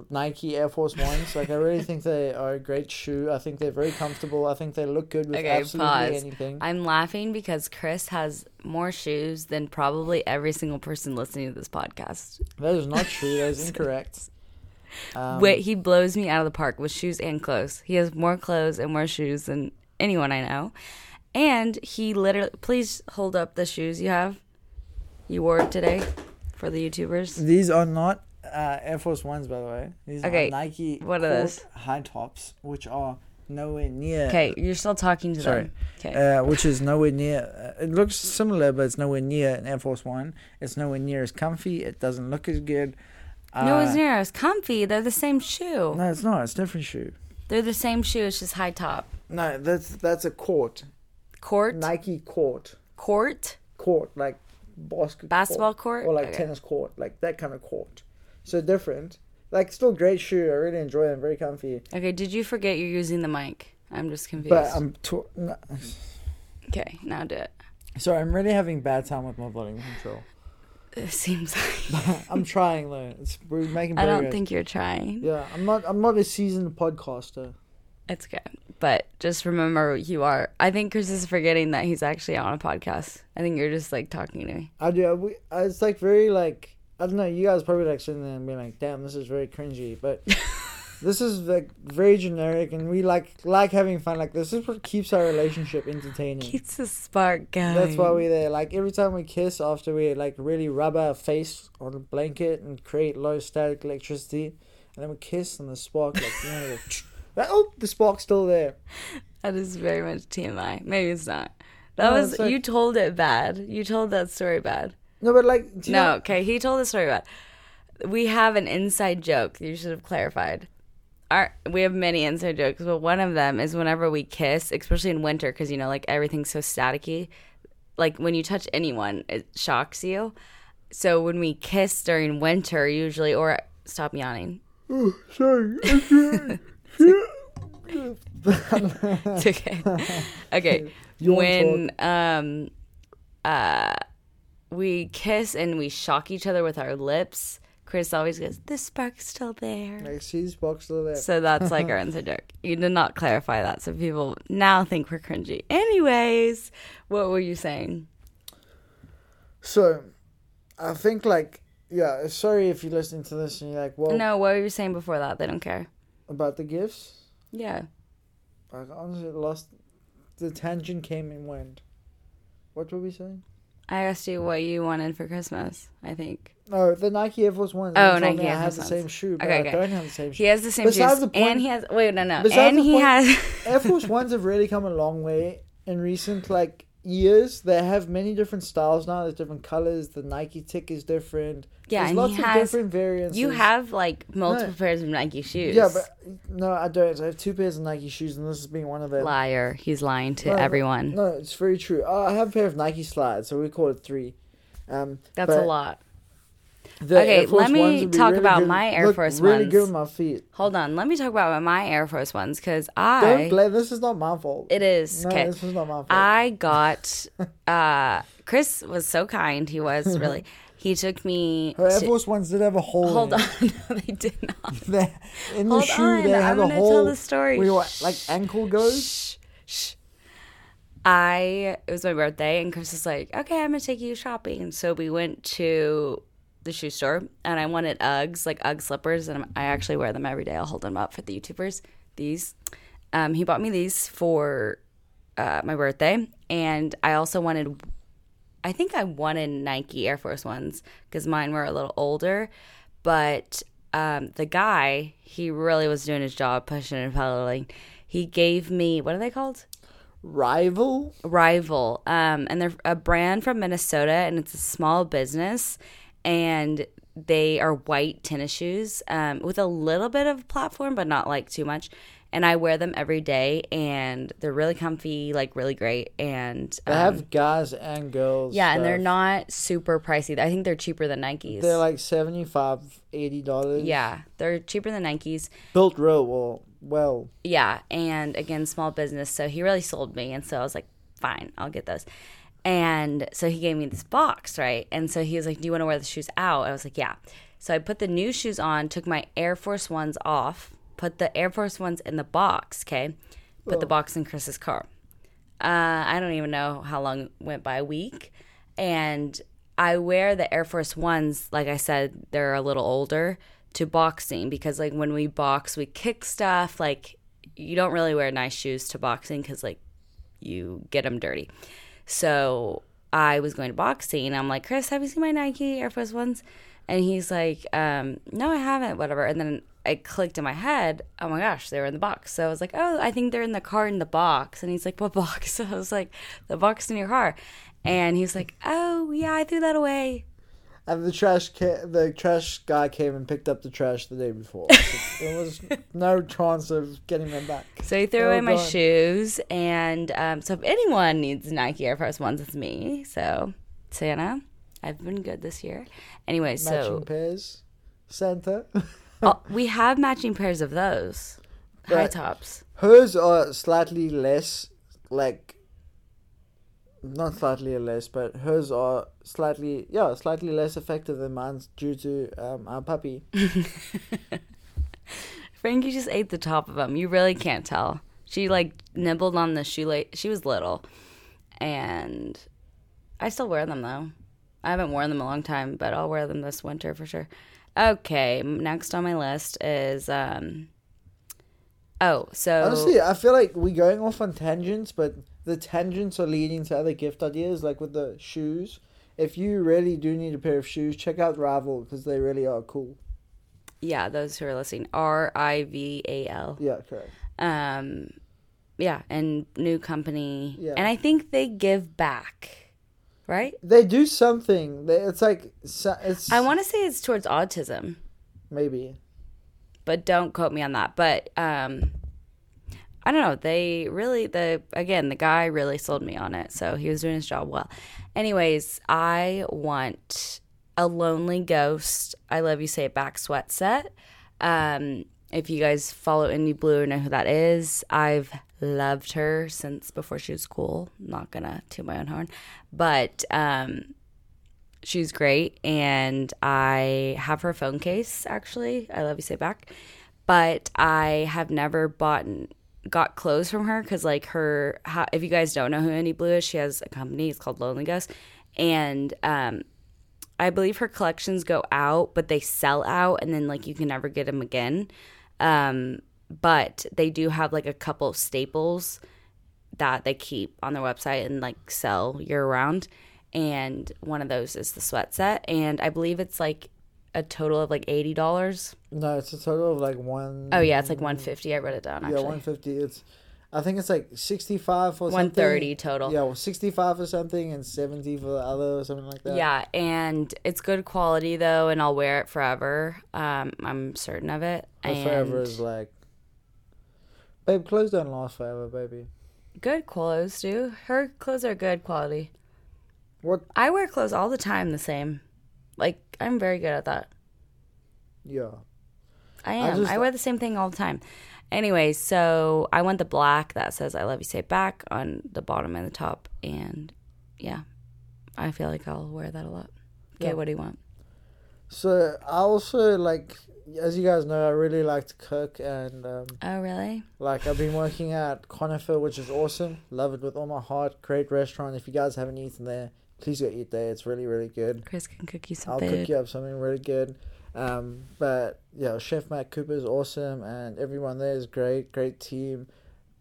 Nike Air Force Ones. Like, I really think they are a great shoe. I think they're very comfortable. I think they look good with Okay, absolutely pause. anything. I'm laughing because Chris has more shoes than probably every single person listening to this podcast. That is not true. That is (laughs) incorrect. Um, Wait, he blows me out of the park with shoes and clothes. He has more clothes and more shoes than anyone I know. And he literally, please hold up the shoes you have. You wore today for the YouTubers. These are not uh, Air Force Ones, by the way. These Okay, are Nike what are those? high tops, which are nowhere near. Okay, you're still talking to Sorry. them. Okay. Uh, which is nowhere near. Uh, it looks similar, but it's nowhere near an Air Force One. It's nowhere near as comfy. It doesn't look as good. Uh, no, it's near as comfy. They're the same shoe. No, it's not. It's a different shoe. They're the same shoe. It's just high top. No, that's that's a court. Court, Nike court. court, Court like basketball. basketball court, Or like Okay. tennis court, like that kind of court. So different. Like still great shoe. I really enjoy them. Very comfy. Okay, did you forget you're using the mic? I'm just confused. But I'm to- no, okay, now do it. sorry. I'm really having bad time with my volume control. (laughs) It seems like (laughs) I'm trying though. It's we're making. I don't think you're trying. Yeah, I'm not. I'm not a seasoned podcaster. It's good. But just remember you are. I think Chris is forgetting that he's actually on a podcast. I think you're just like talking to me. I do. We, uh, it's like very like I don't know. You guys probably like sitting there and being like, "Damn, this is very cringy," but (laughs) this is like very generic, and we like like having fun. Like this is what keeps our relationship entertaining. Keeps the spark going. That's why we're there. Like every time we kiss, after we like really rub our face on a blanket and create low static electricity, and then we kiss and the spark like you know, (laughs) the, oh the spark's still there. That is very much TMI. Maybe it's not. That No, was like- you told it bad. You told that story bad. No, but like No, know- okay, he told the story about. We have an inside joke. You should have clarified. Our we have many inside jokes, but one of them is whenever we kiss, especially in winter, because you know, like everything's so staticky. Like when you touch anyone, it shocks you. So when we kiss during winter, usually, or stop yawning. sorry. (laughs) It's okay. Okay. (laughs) When um uh we kiss and we shock each other with our lips, Chris always goes, "The spark's still there." Like see the spark's still there. So that's like our (laughs) inside joke. You did not clarify that, so people now think we're cringy. Anyways, what were you saying? So, I think like yeah. Sorry if you're listening to this and you're like, well, No, what were you saying before that? They don't care. about the gifts. Yeah. I honestly lost. The tangent came and went. What were we saying? I asked you what you wanted for Christmas. I think No, the Nike Air Force One. Oh, Nike Air Force the same shoe, but Okay, I okay. don't have the same shoe. he has the same Besides shoes, the point- and he has wait no no, Besides and the he point- has Air Force Ones have really come a long way in recent like years. They have many different styles now. There's different colors. The Nike tick is different. yeah, There's and lots he of has. different variants. You have like multiple pairs of Nike shoes. Yeah, but no, I don't. I have two pairs of Nike shoes, and this has been one of them. liar. He's lying to No, no, everyone. No, it's very true. Uh, I have a pair of Nike slides, so we call it three. Um, That's a lot. The Okay, let me talk really about good- my Air look Force really Ones. good on my feet. Hold on, let me talk about my Air Force ones because I. Don't blame. This is not my fault. it is no, this is not my fault. I got (laughs) uh Chris was so kind. He was really. (laughs) He took me. Her Air to- Force Ones did have a hole. hold on, (laughs) no, they did not. They- in the Hold shoe, on, they I'm have a hole. tell the story. Where your like ankle goes. Shh, shh. I it was my birthday and Chris was like, "Okay, I'm gonna take you shopping." So we went to the shoe store and I wanted Uggs, like Ugg slippers, and I actually wear them every day. I'll hold them up for the YouTubers. These, um, he bought me these for uh, my birthday, and I also wanted. I think I wanted Nike Air Force Ones because mine were a little older, but um, the guy he really was doing his job pushing and pedaling. He gave me what are they called? Rival. Rival, um, and they're a brand from Minnesota, and it's a small business, and they are white tennis shoes um, with a little bit of platform, but not like too much. And I wear them every day, and they're really comfy, like really great. And They um, have guys and girls. yeah, and they're not super pricey. I think they're cheaper than Nikes. They're like 75 80 dollars. yeah, they're cheaper than Nikes. Built real well. Well, Yeah, and again, small business. So he really sold me, and so I was like, fine, I'll get those. And so he gave me this box, right? And so he was like, "Do you want to wear the shoes out?" I was like, "Yeah." So I put the new shoes on, took my Air Force Ones off, put the Air Force Ones in the box. Okay, put the box in Chris's car. Uh, I don't even know how long went by a week, and I wear the Air Force Ones. Like I said, they're a little older to boxing because like when we box, we kick stuff. Like you don't really wear nice shoes to boxing because like you get them dirty. So I was going to boxing. I'm like, Chris, have you seen my Nike Air Force Ones? And he's like, um, no, I haven't, whatever. And then I clicked in my head, oh my gosh, they were in the box. So I was like, oh, I think they're in the car in the box. And he's like, what box? (laughs) So I was like, the box in your car. And he's like, oh, yeah, I threw that away. And the trash ca- the trash guy came and picked up the trash the day before. So (laughs) there was no chance of getting them back. So he threw away my shoes. And um, so if anyone needs Nike Air Force Ones, it's me. So Santa, I've been good this year. Anyway, so Matching so pairs. Santa. (laughs) Oh, (laughs) we have matching pairs of those high Right. tops. Hers are slightly less, like, not slightly less, but hers are slightly, yeah, slightly less effective than mine's due to um, our puppy. (laughs) Frankie just ate the top of them. You really can't tell. She like nibbled on the shoelace. She was little, and I still wear them though. I haven't worn them a long time, but I'll wear them this winter for sure. Okay, next on my list is um. Oh, so Honestly, I feel like we're going off on tangents, but the tangents are leading to other gift ideas, like with the shoes. If you really do need a pair of shoes, check out Rival because they really are cool. yeah, those who are listening, R I V A L. Yeah, correct. um yeah and new company Yeah. and i think they give back right They do something. They, it's like it's. i want to say it's towards autism maybe. but don't quote me on that but um i don't know. They really the again the guy really sold me on it so he was doing his job well. Anyways i want a lonely ghost. I love you say it back sweat set. Um if you guys follow Indy Blue or know who that is i've loved her since before she was cool. Not gonna toot my own horn. But um she's great and i have her phone case actually. I love you say back. But i have never bought got clothes from her because like her if you guys don't know who Indy Blue is she has a company it's called lonely ghost and um i believe her collections go out but they sell out and then like you can never get them again um but they do have like a couple staples that they keep on their website and like sell year round. And one of those is the sweat set. And I believe it's like a total of like eighty dollars. No, it's a total of like one. Oh yeah, it's like one fifty. I wrote it down Yeah, actually. one fifty. It's, I think it's like sixty five for One something. thirty total. Yeah, well, sixty five for something and seventy for the other or something like that. Yeah, and it's good quality though, and I'll wear it forever. Um, I'm certain of it. And forever is like. Babe, clothes don't last forever, baby. good clothes do. Her clothes are good quality. What? I wear clothes all the time the same. Like I'm very good at that. Yeah. I I am. I, just- wear the same thing all the time. Anyway, so I want the black that says "I love you" say back on the bottom and the top, and yeah, I feel like I'll wear that a lot. Okay, Yeah. what do you want? So I also like, as you guys know, I really like to cook, and um, Oh, really? like I've been working at Conifer, which is awesome. Love it with all my heart. Great restaurant. If you guys haven't eaten there, please go eat there. It's really really good. Chris can cook you some I'll food. cook you up something really good. Um, but yeah, Chef Matt Cooper is awesome, and everyone there is great, great team.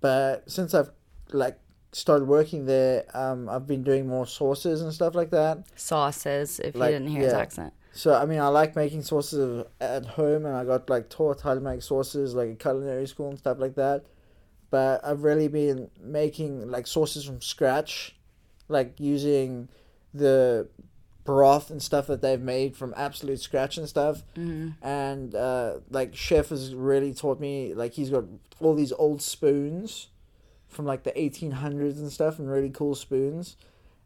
But since I've like started working there, um, I've been doing more sauces and stuff like that. Sauces, if Like, you didn't hear his accent. So I mean, I like making sauces at home, and I got like taught how to make sauces like at culinary school and stuff like that. But I've really been making like sauces from scratch, like using the broth and stuff that they've made from absolute scratch and stuff. hmm And uh, like chef has really taught me like he's got all these old spoons from like the 1800s and stuff, and really cool spoons.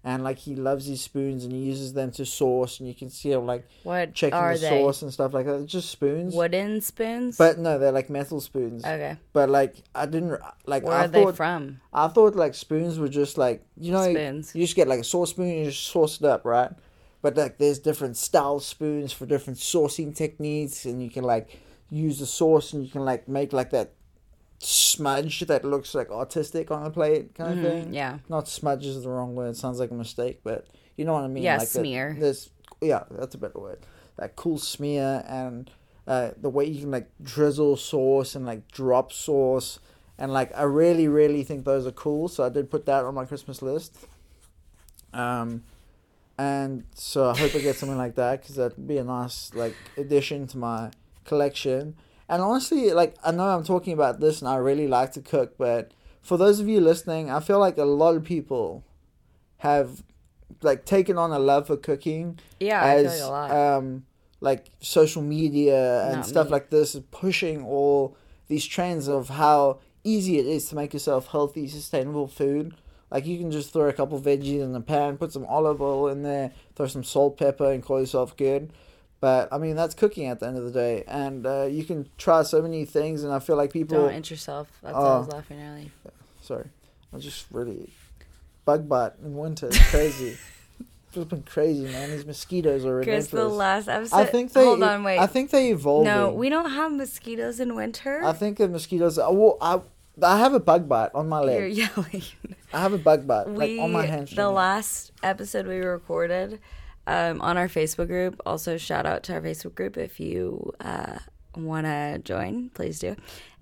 And like he loves these spoons, and he uses them to sauce, and you can see him like What checking the they? sauce and stuff like that. It's just spoons. Wooden spoons? But no, they're like metal spoons. okay. But like I didn't like Where I are they thought from? I thought like spoons were just like you know Spoons. you just get like a sauce spoon and you just sauce it up, right? But like there's different style spoons for different saucing techniques and you can like use the sauce and you can like make like that smudge that looks like artistic on a plate kind of Mhm, thing. Yeah. Not smudge is the wrong word, it sounds like a mistake, but you know what I mean? Yeah, like smear. There's yeah, that's a better word. That cool smear and uh, the way you can like drizzle sauce and like drop sauce and like I really really think those are cool. So I did put that on my Christmas list. Um, and so I hope I get something like that because that'd be a nice like addition to my collection. And honestly, like I know I'm talking about this and I really like to cook, but for those of you listening, I feel like a lot of people have like taken on a love for cooking Yeah, as like a lot. um like social media and Not stuff me. like this is pushing all these trends of how easy it is to make yourself healthy, sustainable food. Like you can just throw a couple veggies in a pan, put some olive oil in there, throw some salt, pepper, and call yourself good. But I mean that's cooking at the end of the day, and uh, you can try so many things. And I feel like people. Don't inch yourself. That's why I was Oh. laughing earlier. Sorry, I was just really bug bite in winter. It's (laughs) crazy. it's been crazy, man. These mosquitoes are Chris, the last episode. I think they. Hold on, wait. I think they evolved. no, we don't have mosquitoes in winter. I think the mosquitoes. Well, I I have a bug bite on my leg. You're yelling. I have a bug bite we like on my hamstring. the last episode we recorded um, on our Facebook group. Also, shout out to our Facebook group if you uh, want to join, please do.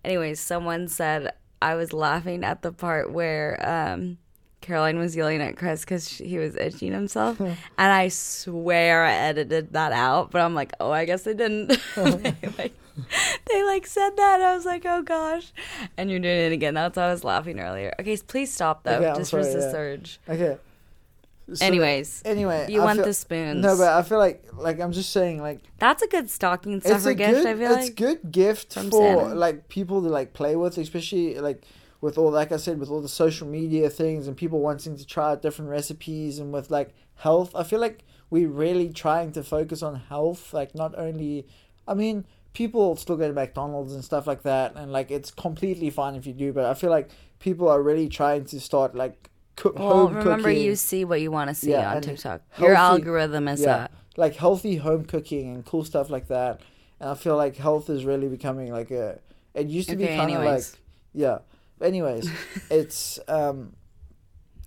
Anyways, someone said I was laughing at the part where um, Caroline was yelling at Chris because he was itching himself, (laughs) and I swear I edited that out. But I'm like, oh, I guess I didn't. (laughs) (laughs) they, like, they like said that. I was like, oh gosh, and you're doing it again. That's why I was laughing earlier. Okay, please stop though. Okay, Just sorry, resist yeah. the urge. okay. So, Anyways, Anyway, you I want feel- the spoons. No, but I feel like like I'm just saying like that's a good stocking stuffer gift. good I feel it's like. good gift from for Santa. like people to like play with, especially like with all like I said with all the social media things and people wanting to try out different recipes and with like health. I feel like we're really trying to focus on health, like not only. I mean, people still go to McDonald's and stuff like that, and like it's completely fine if you do, but I feel like people are really trying to start like cook Well, home remember cooking. you see what you want to see Yeah, on TikTok. Your algorithm is yeah. that. like healthy home cooking and cool stuff like that. And I feel like health is really becoming like a. It used to be kind of like, yeah. Anyways, (laughs) it's um,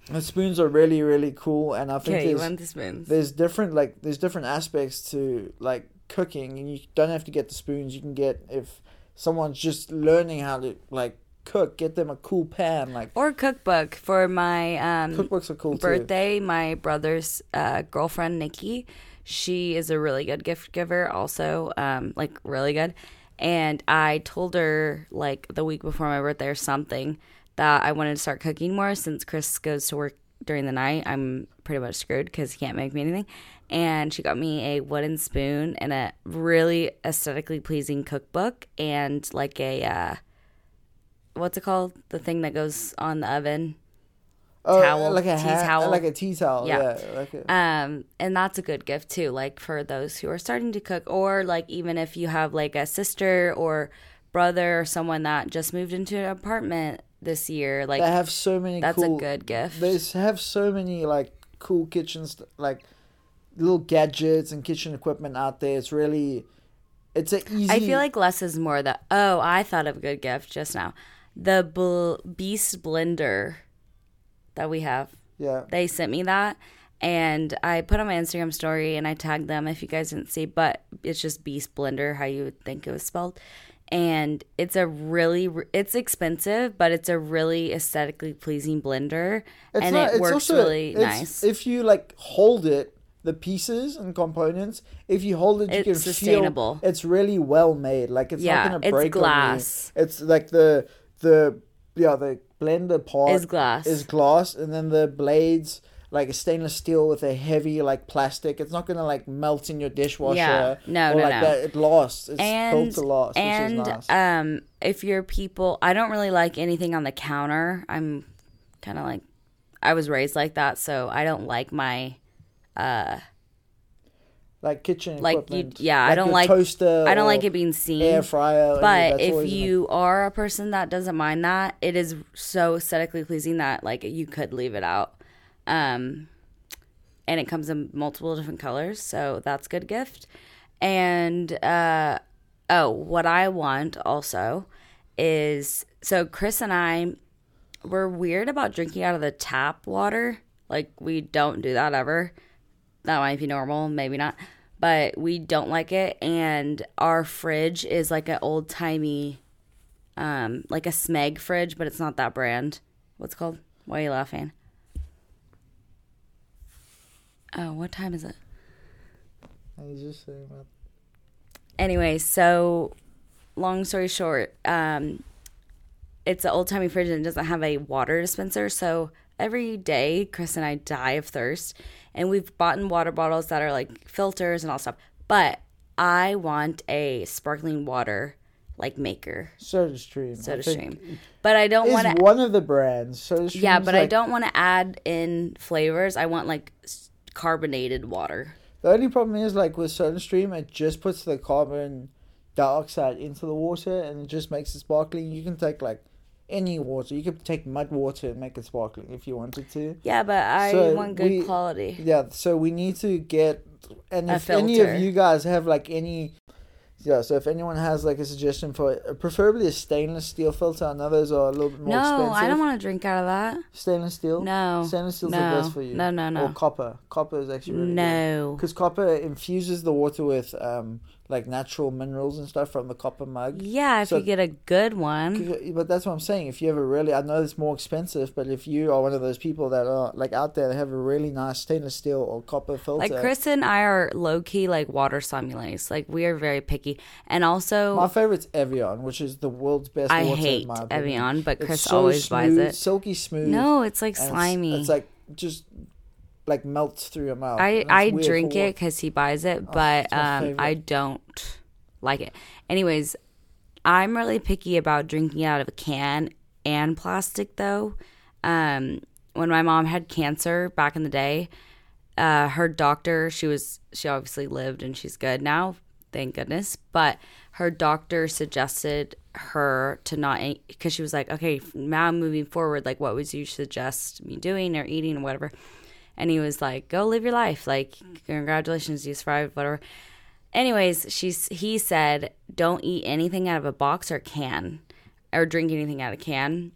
the spoons are really really cool, and I think Okay, you there's want the spoons. there's different like there's different aspects to like cooking, and you don't have to get the spoons. You can get if someone's just learning how to like cook, get them a cool pan. Like or cookbook for my um, cookbooks are cool too. birthday. My brother's uh, girlfriend Nikki, she is a really good gift giver. Also, um, like really good. And I told her like the week before my birthday or something that I wanted to start cooking more since Chris goes to work during the night. I'm pretty much screwed because he can't make me anything. And she got me a wooden spoon and a really aesthetically pleasing cookbook and like a uh, what's it called? The thing that goes on the oven. Oh, towel, like a tea hat, towel. like a tea towel. Yeah. Yeah, like a, Um, and that's a good gift too, like for those who are starting to cook, or like even if you have like a sister or brother or someone that just moved into an apartment this year, like they have so many. that's cool, a good gift. They have so many like cool kitchens, like little gadgets and kitchen equipment out there. It's really, it's a easy. I feel like less is more. That oh, I thought of a good gift just now. The bl- Beast blender that we have. yeah, They sent me that, and I put on my Instagram story and I tagged them. If you guys didn't see, but it's just Beast blender, how you would think it was spelled. And it's a really, it's expensive, but it's a really aesthetically pleasing blender, It's and not- it it's works also- really it's- nice. If you like hold it, the pieces and components, if you hold it, you It's can sustainable. feel it's really well made. Like it's Yeah, not gonna it's break glass. on you. It's like the the yeah the blender part Is glass. is glass, and then the blades like a stainless steel with a heavy like plastic. It's not gonna like melt in your dishwasher. Yeah. No, or no, like no. that. It lasts. It's and built to last, and is nice. um if you're people i don't really like anything on the counter i'm kind of like i was raised like that so i don't like my like kitchen like you yeah i don't like toaster. i don't like it being seen air fryer. but if you are a person that doesn't mind that it is so aesthetically pleasing that like you could leave it out um and it comes in multiple different colors so that's a good gift and uh oh what i want also is so chris and i we're weird about drinking out of the tap water like we don't do that ever that might be normal, maybe not. But we don't like it and our fridge is like an old timey um like a Smeg fridge, but it's not that brand. What's it called? Why are you laughing? Oh, what time is it? I was just saying about Anyway, so long story short, um, it's an old timey fridge and it doesn't have a water dispenser. So every day, Chris and I die of thirst, and we've bought in water bottles that are like filters and all stuff. But I want a sparkling water like maker, Soda Stream. Soda Stream. But I don't want to. one of the brands. Soda Stream. Yeah, but I don't want to add in flavors. I want like carbonated water. The only problem is like with Soda Stream, it just puts the carbon dioxide into the water and it just makes it sparkling. You can take like any water. You could take mud water and make it sparkling if you wanted to. Yeah, but I So want good we- quality. Yeah, so we need to get and A if any of you guys have like any yeah, so if anyone has like a suggestion for preferably a stainless steel filter, I know those are a little bit more No, expensive. I don't want to drink out of that. stainless steel. No. stainless steel's no, the best for you. No, no, no. Or copper. Copper is actually really no. Because copper infuses the water with um like natural minerals and stuff from the copper mug. Yeah, if So- you get a good one. But that's what I'm saying. If you have a really, I know it's more expensive, but if you are one of those people that are like out there that have a really nice stainless steel or copper filter, Like Chris and I are low key like water sommeliers. Like we are very picky, and also my favorite's Evian, which is the world's best. I water, hate in my opinion. Evian, but Chris so always buys it. silky smooth. No, it's like and it's- slimy. It's, like just like melts through your mouth. I I drink it because he buys it, Oh, but um. I don't like it. Anyways, I'm really picky about drinking out of a can and plastic though. Um, when my mom had cancer back in the day, uh, her doctor, she was she obviously lived and she's good now, thank goodness. But her doctor suggested her to not because she was like, okay, now moving forward, like what would you suggest me doing or eating or whatever? And he was like, go live your life. Like, mm. congratulations, you survived, whatever. Anyways, she's he said, don't eat anything out of a box or can, or drink anything out of a can.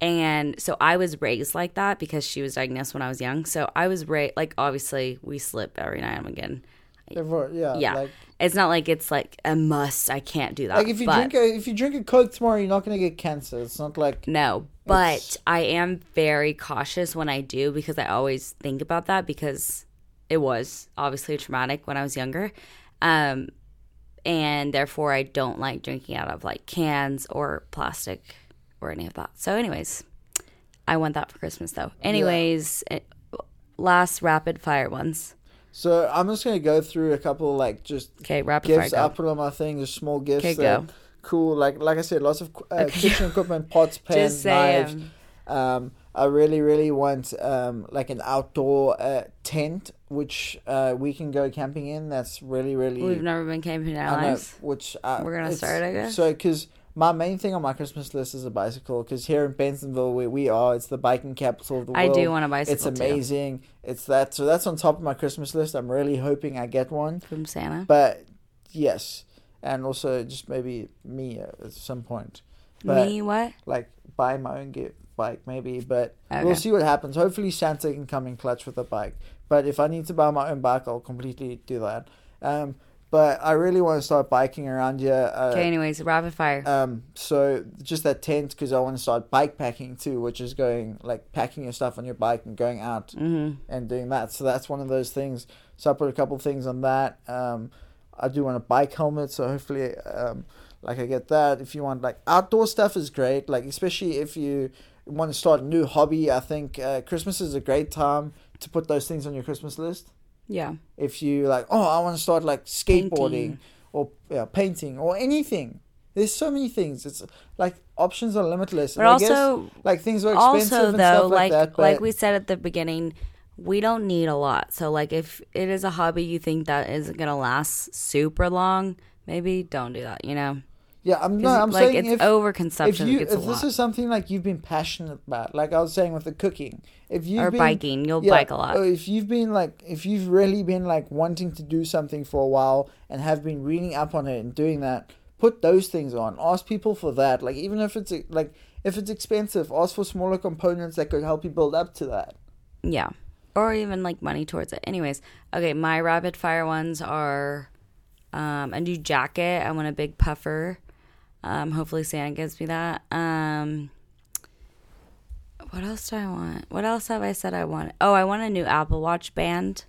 And so I was raised like that because she was diagnosed when I was young. So I was raised like obviously we slip every now and again. Yeah, Yeah, Like, it's not like it's like a must. I can't do that. like if you but- drink a if you drink a Coke tomorrow, you're not gonna get cancer. It's not like No, but It's- I am very cautious when I do because I always think about that because it was obviously traumatic when I was younger. Um, and therefore I don't like drinking out of like cans or plastic or any of that. So, anyways, I want that for Christmas though. Anyways, eh, last rapid fire ones. So I'm just gonna go through a couple like just Okay, rapid gifts fire. I put on my thing, just small gifts. Okay, go. Cool, like like I said, lots of uh, Okay. kitchen equipment, pots, (laughs) pans, say Um, I really, really want um, like an outdoor uh, tent which uh, we can go camping in. That's really, really. We've never been camping in our know, lives. which uh, We're gonna start, I guess. So, because my main thing on my Christmas list is a bicycle. Because here in Bentonville, where we are, it's the biking capital of the world. I do want a bicycle It's too. amazing. It's that. So that's on top of my Christmas list. I'm really hoping I get one. from Santa. But yes, and also just maybe me at some point. But Me what? like buy my own gift bike maybe, but Okay. we'll see what happens. Hopefully Santa can come in clutch with a bike. But if I need to buy my own bike, I'll completely do that. Um, but I really want to start biking around here. Uh, Okay. Anyways, rapid fire. um, so just that tent because I want to start bike packing too, which is going like packing your stuff on your bike and going out hmm and doing that. So that's one of those things. So I put a couple things on that. Um, I do want a bike helmet, so hopefully, um, like I get that. If you want like outdoor stuff is great. Like especially if you want to start a new hobby, I think uh, Christmas is a great time to put those things on your Christmas list. Yeah. If you like, oh, I want to start like skateboarding Painting. or yeah, painting or anything. There's so many things. It's like options are limitless. But And I guess, also, like things are expensive also and though, stuff like, like that. like but- we said at the beginning, we don't need a lot. So like if it is a hobby you think that isn't gonna last super long, maybe don't do that. You know, yeah, I'm 'Cause, no, I'm like saying it's if, overconsumption. if you if this lot. is something like you've been passionate about, like I was saying with the cooking, if you've or been, biking, you'll yeah, bike a lot. if you've been like if you've really been like wanting to do something for a while and have been reading up on it and doing that, put those things on. Ask people for that. Like even if it's like if it's expensive, ask for smaller components that could help you build up to that. Yeah. Or even like money towards it. Anyways, okay, my rapid fire ones are um a new jacket. I want a big puffer. Um hopefully Santa gives me that. Um what else do I want? What else have I said I want? Oh, I want a new Apple Watch band.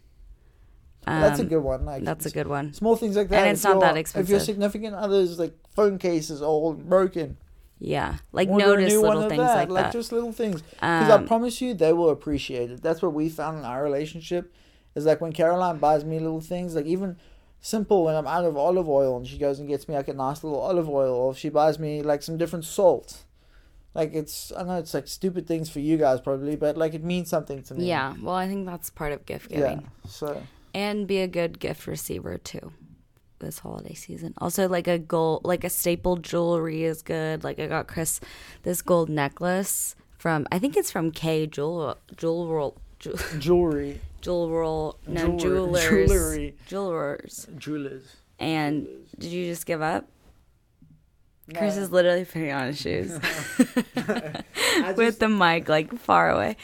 Um, that's a good one. Like That's a good one. small things like that. And If it's not your- that If your significant other's like phone case is all broken, Yeah. Like notice little things that. like that. just little things. Because I Um, promise you, they will appreciate it. That's what we found in our relationship. Is like when Caroline buys me little things, like even simple when I'm out of olive oil and she goes and gets me like a nice little olive oil, or if she buys me like some different salt. Like it's, I know it's like stupid things for you guys probably, but like it means something to me. yeah. Well, I think that's part of gift giving. Yeah. So and be a good gift receiver too this holiday season also like a gold like a staple jewelry is good like i got chris this gold necklace from i think it's from k jewel jewel jewel (laughs) jewelry, jewel roll. no Jewelry. jewelers Jewelry. jewelers jewelers. and did you just give up chris is literally putting on his shoes (laughs) (laughs) I with the mic like far away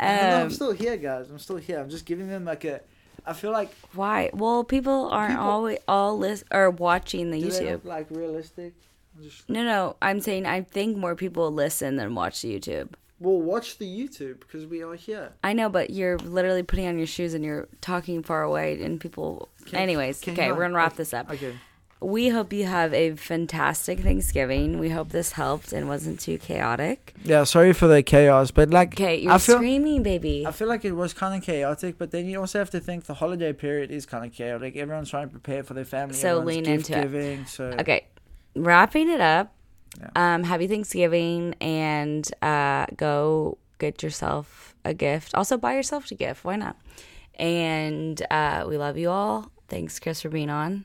No, I'm um, still here, guys. I'm still here. I'm just giving them like a. I feel like why well people aren't People- always all list or watching the youtube like realistic? Just No, no. I'm saying I think more people listen than watch YouTube. Well, watch the YouTube because we are here. I know, but you're literally putting on your shoes and you're talking far away, and people. Can- Anyways, can okay, you- we're gonna wrap okay, this up. Okay. We hope you have a fantastic Thanksgiving. We hope this helped and wasn't too chaotic. Yeah, sorry for the chaos, but like Okay, you're I feel screaming, baby. I feel like it was kind of chaotic, but then you also have to think the holiday period is kind of chaotic. Everyone's trying to prepare for their family. So everyone's lean gift into it. giving, So Okay, wrapping it up. Yeah. Um, happy Thanksgiving, and uh, go get yourself a gift. Also, buy yourself a gift. Why not? And uh, we love you all. Thanks, Chris, for being on,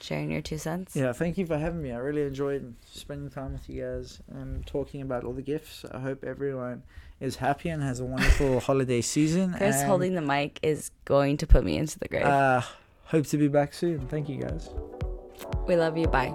sharing your two cents. yeah, thank you for having me. I really enjoyed spending time with you guys and talking about all the gifts. I hope everyone is happy and has a wonderful (laughs) holiday season. Chris and, holding the mic is going to put me into the grave. Uh, hope to be back soon. Thank you guys. we love you. Bye.